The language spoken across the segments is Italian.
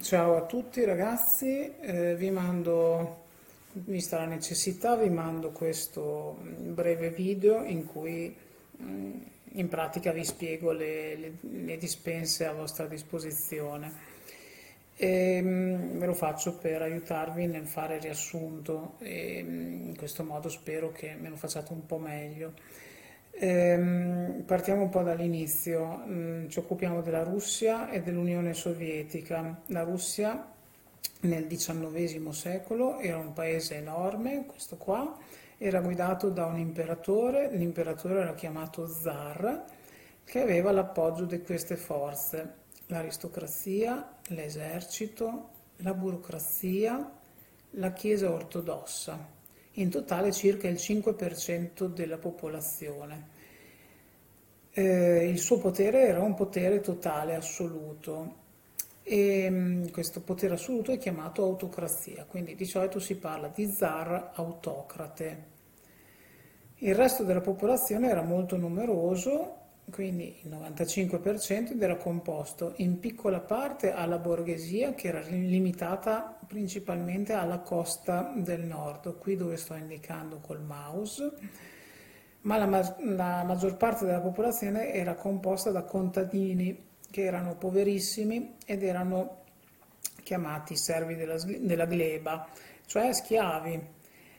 Ciao a tutti ragazzi, eh, vi mando, vista la necessità, vi mando questo breve video in cui mm, in pratica vi spiego le, le, le dispense a vostra disposizione. E, mm, ve lo faccio per aiutarvi nel fare riassunto e mm, in questo modo spero che me lo facciate un po' meglio. Ehm, partiamo un po' dall'inizio, mm, ci occupiamo della Russia e dell'Unione Sovietica. La Russia nel XIX secolo era un paese enorme, questo qua, era guidato da un imperatore, l'imperatore era chiamato zar, che aveva l'appoggio di queste forze, l'aristocrazia, l'esercito, la burocrazia, la Chiesa ortodossa in totale circa il 5% della popolazione. Eh, il suo potere era un potere totale, assoluto, e mm, questo potere assoluto è chiamato autocrazia, quindi di solito si parla di zar autocrate. Il resto della popolazione era molto numeroso, quindi il 95% ed era composto in piccola parte alla borghesia che era limitata principalmente alla costa del nord, qui dove sto indicando col mouse, ma la, la maggior parte della popolazione era composta da contadini che erano poverissimi ed erano chiamati servi della, della gleba, cioè schiavi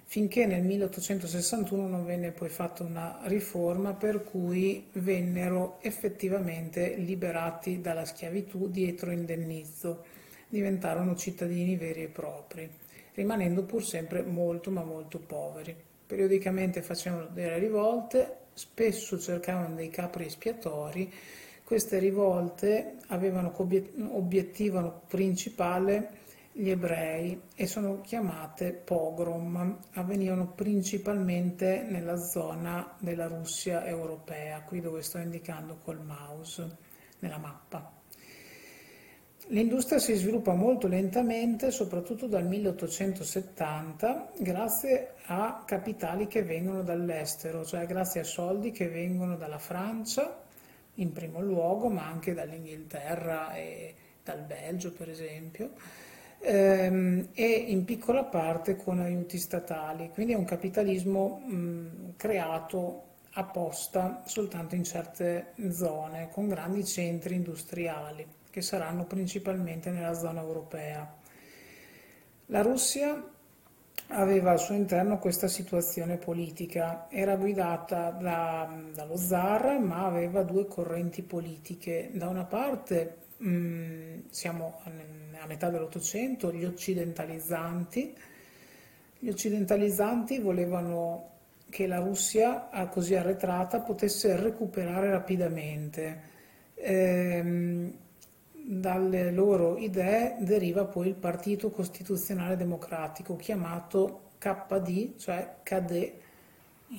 finché nel 1861 non venne poi fatta una riforma per cui vennero effettivamente liberati dalla schiavitù dietro indennizzo, diventarono cittadini veri e propri, rimanendo pur sempre molto ma molto poveri. Periodicamente facevano delle rivolte, spesso cercavano dei capri espiatori, queste rivolte avevano come obiettivo principale gli ebrei e sono chiamate pogrom, avvenivano principalmente nella zona della Russia europea, qui dove sto indicando col mouse nella mappa. L'industria si sviluppa molto lentamente, soprattutto dal 1870, grazie a capitali che vengono dall'estero, cioè grazie a soldi che vengono dalla Francia in primo luogo, ma anche dall'Inghilterra e dal Belgio per esempio ehm, e in piccola parte con aiuti statali, quindi è un capitalismo mh, creato apposta soltanto in certe zone, con grandi centri industriali, che saranno principalmente nella zona europea. La Russia aveva al suo interno questa situazione politica, era guidata da, dallo zar, ma aveva due correnti politiche. Da una parte mh, siamo a metà dell'Ottocento, gli occidentalizzanti. Gli occidentalizzanti volevano che la Russia, così arretrata, potesse recuperare rapidamente. Ehm, dalle loro idee deriva poi il Partito Costituzionale Democratico, chiamato KD, cioè KD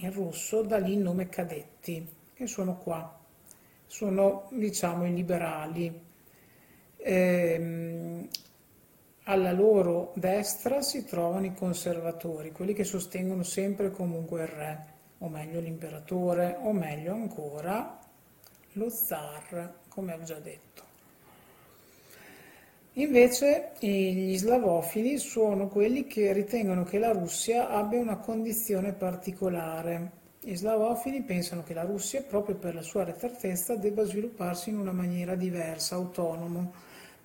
in russo, da lì il nome cadetti, che sono qua. Sono, diciamo, i liberali ehm, alla loro destra si trovano i conservatori, quelli che sostengono sempre e comunque il re, o meglio l'imperatore, o meglio ancora lo zar, come ho già detto. Invece gli slavofili sono quelli che ritengono che la Russia abbia una condizione particolare. Gli slavofili pensano che la Russia, proprio per la sua arretratezza, debba svilupparsi in una maniera diversa, autonoma,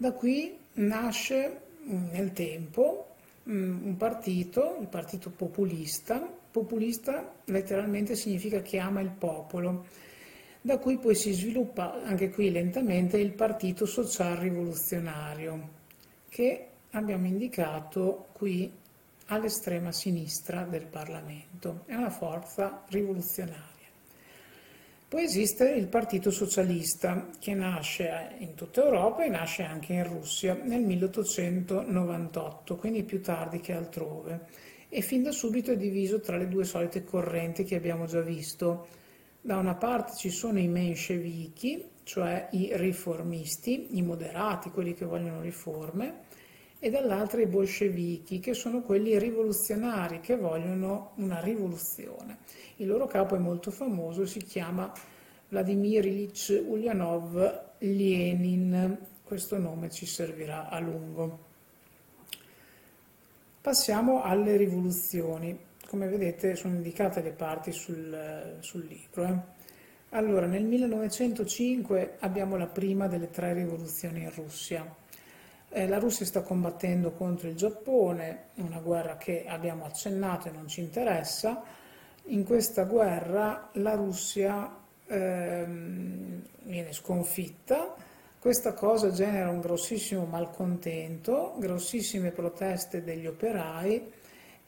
da qui nasce mm, nel tempo mm, un partito, il partito populista, populista letteralmente significa che ama il popolo, da cui poi si sviluppa anche qui lentamente il partito social rivoluzionario, che abbiamo indicato qui all'estrema sinistra del Parlamento, è una forza rivoluzionaria. Poi esiste il Partito Socialista che nasce in tutta Europa e nasce anche in Russia nel 1898, quindi più tardi che altrove, e fin da subito è diviso tra le due solite correnti che abbiamo già visto. Da una parte ci sono i menscevichi, cioè i riformisti, i moderati, quelli che vogliono riforme, e dall'altra i bolscevichi, che sono quelli rivoluzionari, che vogliono una rivoluzione. Il loro capo è molto famoso, si chiama Vladimir Ilyich Ulyanov Lenin. questo nome ci servirà a lungo. Passiamo alle rivoluzioni. Come vedete sono indicate le parti sul, sul libro. Eh. Allora, nel 1905 abbiamo la prima delle tre rivoluzioni in Russia. Eh, la Russia sta combattendo contro il Giappone, una guerra che abbiamo accennato e non ci interessa. In questa guerra la Russia ehm, viene sconfitta questa cosa genera un grossissimo malcontento, grossissime proteste degli operai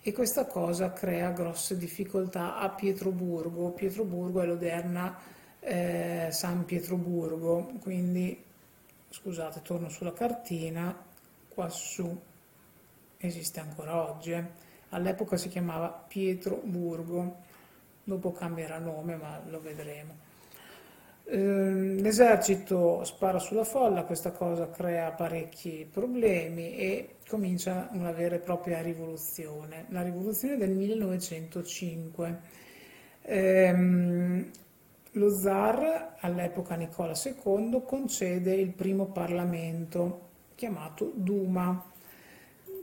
e questa cosa crea grosse difficoltà a Pietroburgo. Pietroburgo è l'odierna eh, San Pietroburgo, quindi scusate, torno sulla cartina, quassù esiste ancora oggi. Eh. All'epoca si chiamava Pietroburgo, dopo cambierà nome, ma lo vedremo. Ehm, l'esercito spara sulla folla, questa cosa crea parecchi problemi e comincia una vera e propria rivoluzione, la rivoluzione del 1905. Ehm, lo zar, all'epoca Nicola II, concede il primo Parlamento, chiamato Duma,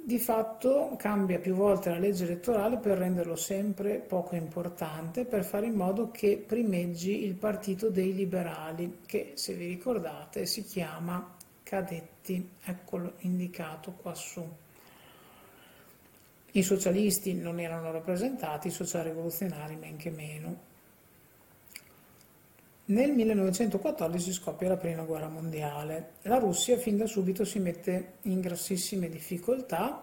di fatto cambia più volte la legge elettorale per renderlo sempre poco importante, per fare in modo che primeggi il partito dei liberali, che se vi ricordate si chiama Cadetti, eccolo indicato qua su. I socialisti non erano rappresentati, i socialrivoluzionari men che meno. Nel 1914 scoppia la prima guerra mondiale. La Russia fin da subito si mette in grossissime difficoltà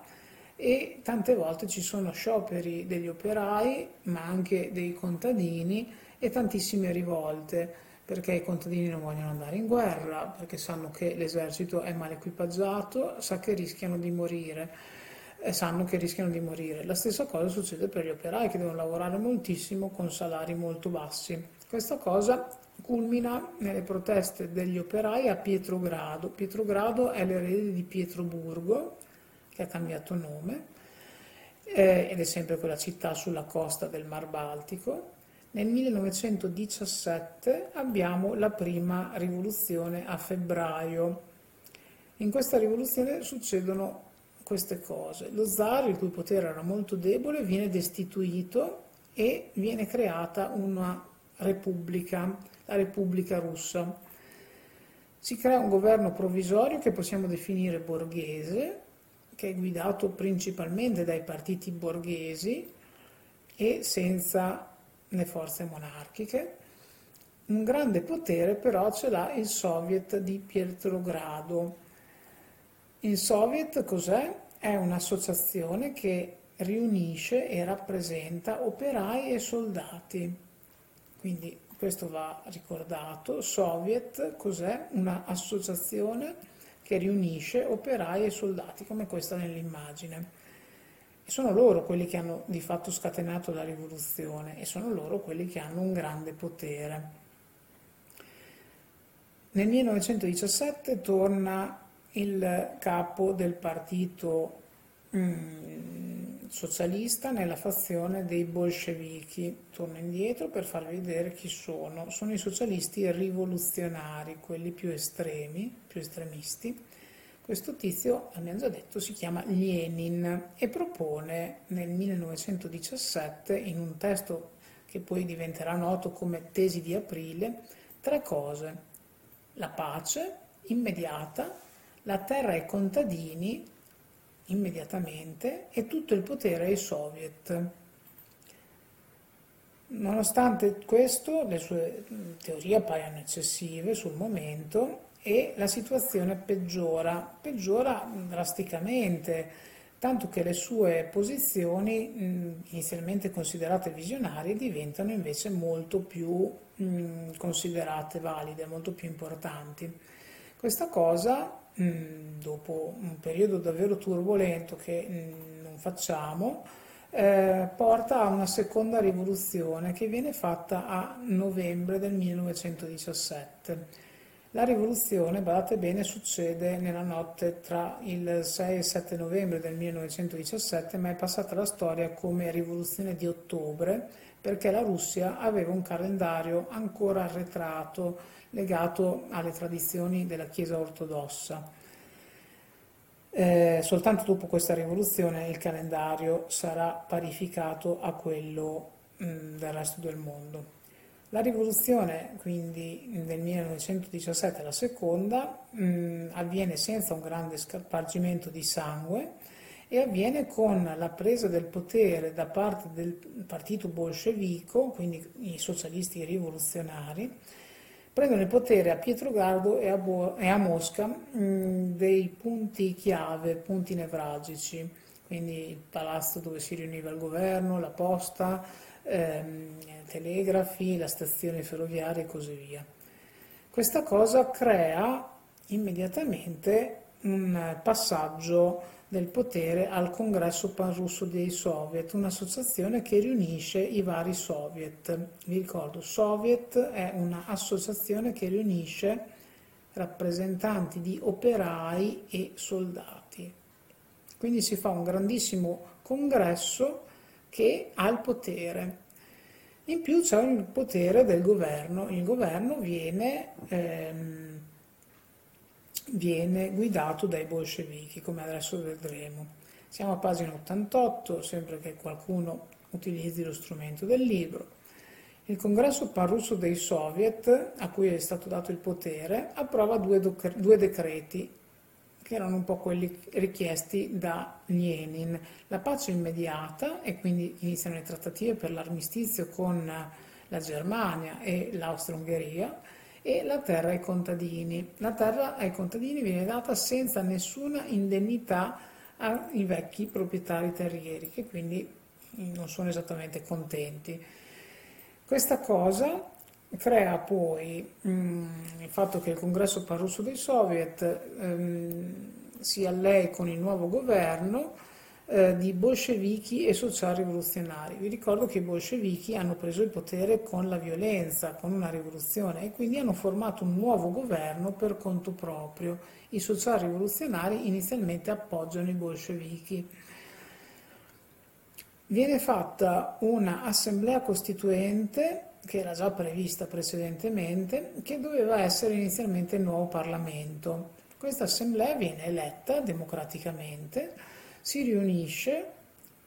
e tante volte ci sono scioperi degli operai, ma anche dei contadini e tantissime rivolte, perché i contadini non vogliono andare in guerra, perché sanno che l'esercito è mal equipaggiato, sa che rischiano di morire e sanno che rischiano di morire. La stessa cosa succede per gli operai che devono lavorare moltissimo con salari molto bassi. Questa cosa culmina nelle proteste degli operai a Pietrogrado. Pietrogrado è l'erede di Pietroburgo, che ha cambiato nome, eh, ed è sempre quella città sulla costa del Mar Baltico. Nel 1917 abbiamo la prima rivoluzione a febbraio. In questa rivoluzione succedono queste cose. Lo zar, il cui potere era molto debole, viene destituito e viene creata una repubblica la Repubblica russa. Si crea un governo provvisorio che possiamo definire borghese, che è guidato principalmente dai partiti borghesi e senza le forze monarchiche. Un grande potere però ce l'ha il Soviet di Pietrogrado. Il Soviet cos'è? È un'associazione che riunisce e rappresenta operai e soldati. Quindi questo va ricordato, Soviet cos'è? Un'associazione che riunisce operai e soldati, come questa nell'immagine. E sono loro quelli che hanno di fatto scatenato la rivoluzione e sono loro quelli che hanno un grande potere. Nel 1917 torna il capo del partito mm, socialista nella fazione dei bolscevichi. Torno indietro per farvi vedere chi sono. Sono i socialisti rivoluzionari, quelli più estremi, più estremisti. Questo tizio, abbiamo già detto, si chiama Lenin e propone nel 1917, in un testo che poi diventerà noto come tesi di aprile, tre cose. La pace immediata, la terra ai contadini immediatamente e tutto il potere ai soviet. Nonostante questo, le sue teorie appaiono eccessive sul momento e la situazione peggiora, peggiora drasticamente, tanto che le sue posizioni, inizialmente considerate visionarie, diventano invece molto più considerate valide, molto più importanti. Questa cosa Mm, dopo un periodo davvero turbolento che mm, non facciamo, eh, porta a una seconda rivoluzione che viene fatta a novembre del 1917. La rivoluzione, badate bene, succede nella notte tra il 6 e il 7 novembre del 1917, ma è passata la storia come rivoluzione di ottobre perché la Russia aveva un calendario ancora arretrato legato alle tradizioni della Chiesa ortodossa. Eh, soltanto dopo questa rivoluzione il calendario sarà parificato a quello mh, mm, del resto del mondo. La rivoluzione quindi del 1917, la seconda, mh, mm, avviene senza un grande spargimento di sangue e avviene con la presa del potere da parte del partito bolscevico, quindi i socialisti rivoluzionari, prendono il potere a Pietrogardo e a, Bo- e a Mosca mh, dei punti chiave, punti nevralgici, quindi il palazzo dove si riuniva il governo, la posta, ehm, telegrafi, la stazione ferroviaria e così via. Questa cosa crea immediatamente un passaggio del potere al congresso panrusso dei soviet, un'associazione che riunisce i vari soviet. Vi ricordo, soviet è un'associazione che riunisce rappresentanti di operai e soldati. Quindi si fa un grandissimo congresso che ha il potere. In più c'è il potere del governo, il governo viene, ehm, viene guidato dai bolscevichi, come adesso vedremo. Siamo a pagina 88, sempre che qualcuno utilizzi lo strumento del libro. Il congresso panrusso dei soviet, a cui è stato dato il potere, approva due, due decreti che erano un po' quelli richiesti da Lenin. La pace immediata e quindi iniziano le trattative per l'armistizio con la Germania e l'Austria-Ungheria e la terra ai contadini. La terra ai contadini viene data senza nessuna indennità ai vecchi proprietari terrieri che quindi non sono esattamente contenti. Questa cosa crea poi mh, mm, il fatto che il congresso parusso dei soviet ehm, si allei con il nuovo governo eh, di bolscevichi e socialrivoluzionari. Vi ricordo che i bolscevichi hanno preso il potere con la violenza, con una rivoluzione e quindi hanno formato un nuovo governo per conto proprio. I socialrivoluzionari inizialmente appoggiano i bolscevichi. Viene fatta un'assemblea costituente che era già prevista precedentemente, che doveva essere inizialmente il nuovo Parlamento. Questa assemblea viene eletta democraticamente, si riunisce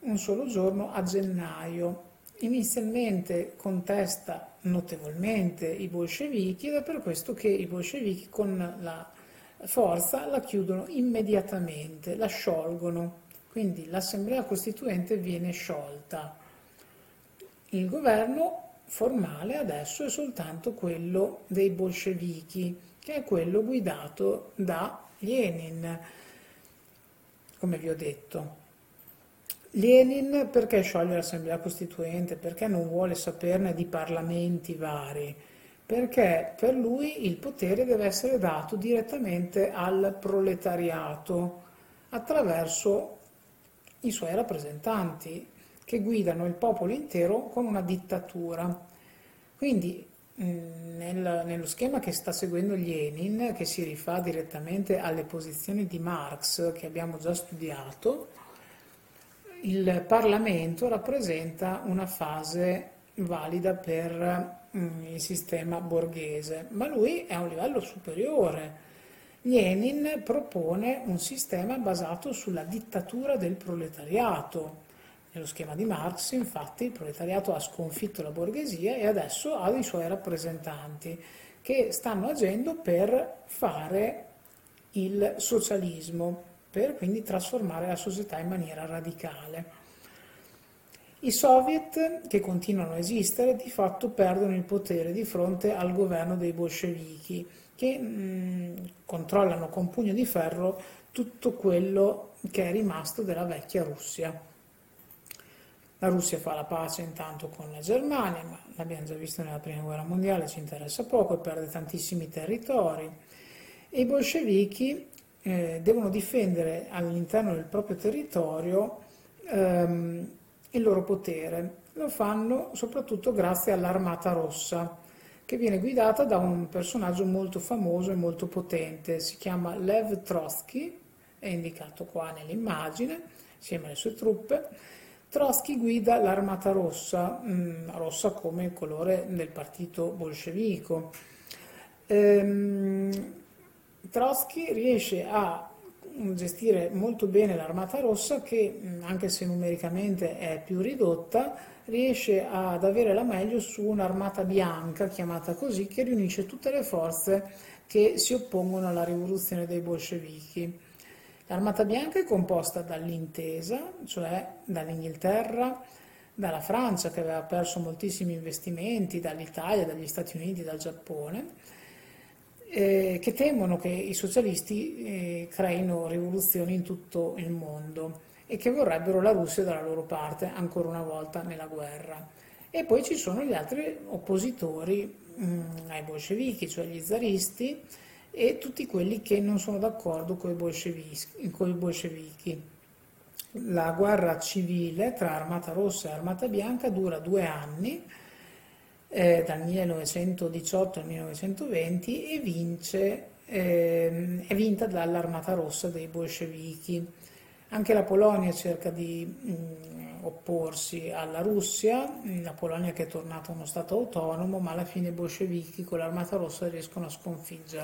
un solo giorno a gennaio. Inizialmente contesta notevolmente i bolscevichi ed è per questo che i bolscevichi con la forza la chiudono immediatamente, la sciolgono. Quindi l'assemblea costituente viene sciolta. Il governo formale adesso è soltanto quello dei bolscevichi, che è quello guidato da Lenin, come vi ho detto. Lenin perché scioglie l'Assemblea Costituente? Perché non vuole saperne di parlamenti vari? Perché per lui il potere deve essere dato direttamente al proletariato attraverso i suoi rappresentanti, che guidano il popolo intero con una dittatura. Quindi nel, nello schema che sta seguendo Lenin, che si rifà direttamente alle posizioni di Marx che abbiamo già studiato, il Parlamento rappresenta una fase valida per mm, il sistema borghese, ma lui è a un livello superiore. Lenin propone un sistema basato sulla dittatura del proletariato, nello schema di Marx, infatti, il proletariato ha sconfitto la borghesia e adesso ha i suoi rappresentanti che stanno agendo per fare il socialismo, per quindi trasformare la società in maniera radicale. I soviet, che continuano a esistere, di fatto perdono il potere di fronte al governo dei bolscevichi, che mh, controllano con pugno di ferro tutto quello che è rimasto della vecchia Russia. La Russia fa la pace intanto con la Germania, ma l'abbiamo già visto nella prima guerra mondiale, ci interessa poco e perde tantissimi territori. E i bolscevichi eh, devono difendere all'interno del proprio territorio ehm, il loro potere. Lo fanno soprattutto grazie all'Armata Rossa, che viene guidata da un personaggio molto famoso e molto potente. Si chiama Lev Trotsky, è indicato qua nell'immagine, insieme alle sue truppe Trotsky guida l'Armata Rossa, mh, mm, rossa come colore del partito bolscevico. ehm, Trotsky riesce a gestire molto bene l'armata rossa che anche se numericamente è più ridotta riesce ad avere la meglio su un'armata bianca chiamata così che riunisce tutte le forze che si oppongono alla rivoluzione dei bolscevichi. L'armata bianca è composta dall'intesa, cioè dall'Inghilterra, dalla Francia che aveva perso moltissimi investimenti, dall'Italia, dagli Stati Uniti, dal Giappone, eh, che temono che i socialisti eh, creino rivoluzioni in tutto il mondo e che vorrebbero la Russia dalla loro parte ancora una volta nella guerra. E poi ci sono gli altri oppositori mh, mm, ai bolscevichi, cioè gli zaristi e tutti quelli che non sono d'accordo con i bolscevichi. La guerra civile tra Armata Rossa e Armata Bianca dura due anni, eh, dal 1918 al 1920, e vince, eh, è vinta dall'Armata Rossa dei bolscevichi. Anche la Polonia cerca di mh, mm, opporsi alla Russia, la Polonia che è tornata uno Stato autonomo, ma alla fine i bolscevichi con l'Armata Rossa riescono a sconfiggerla.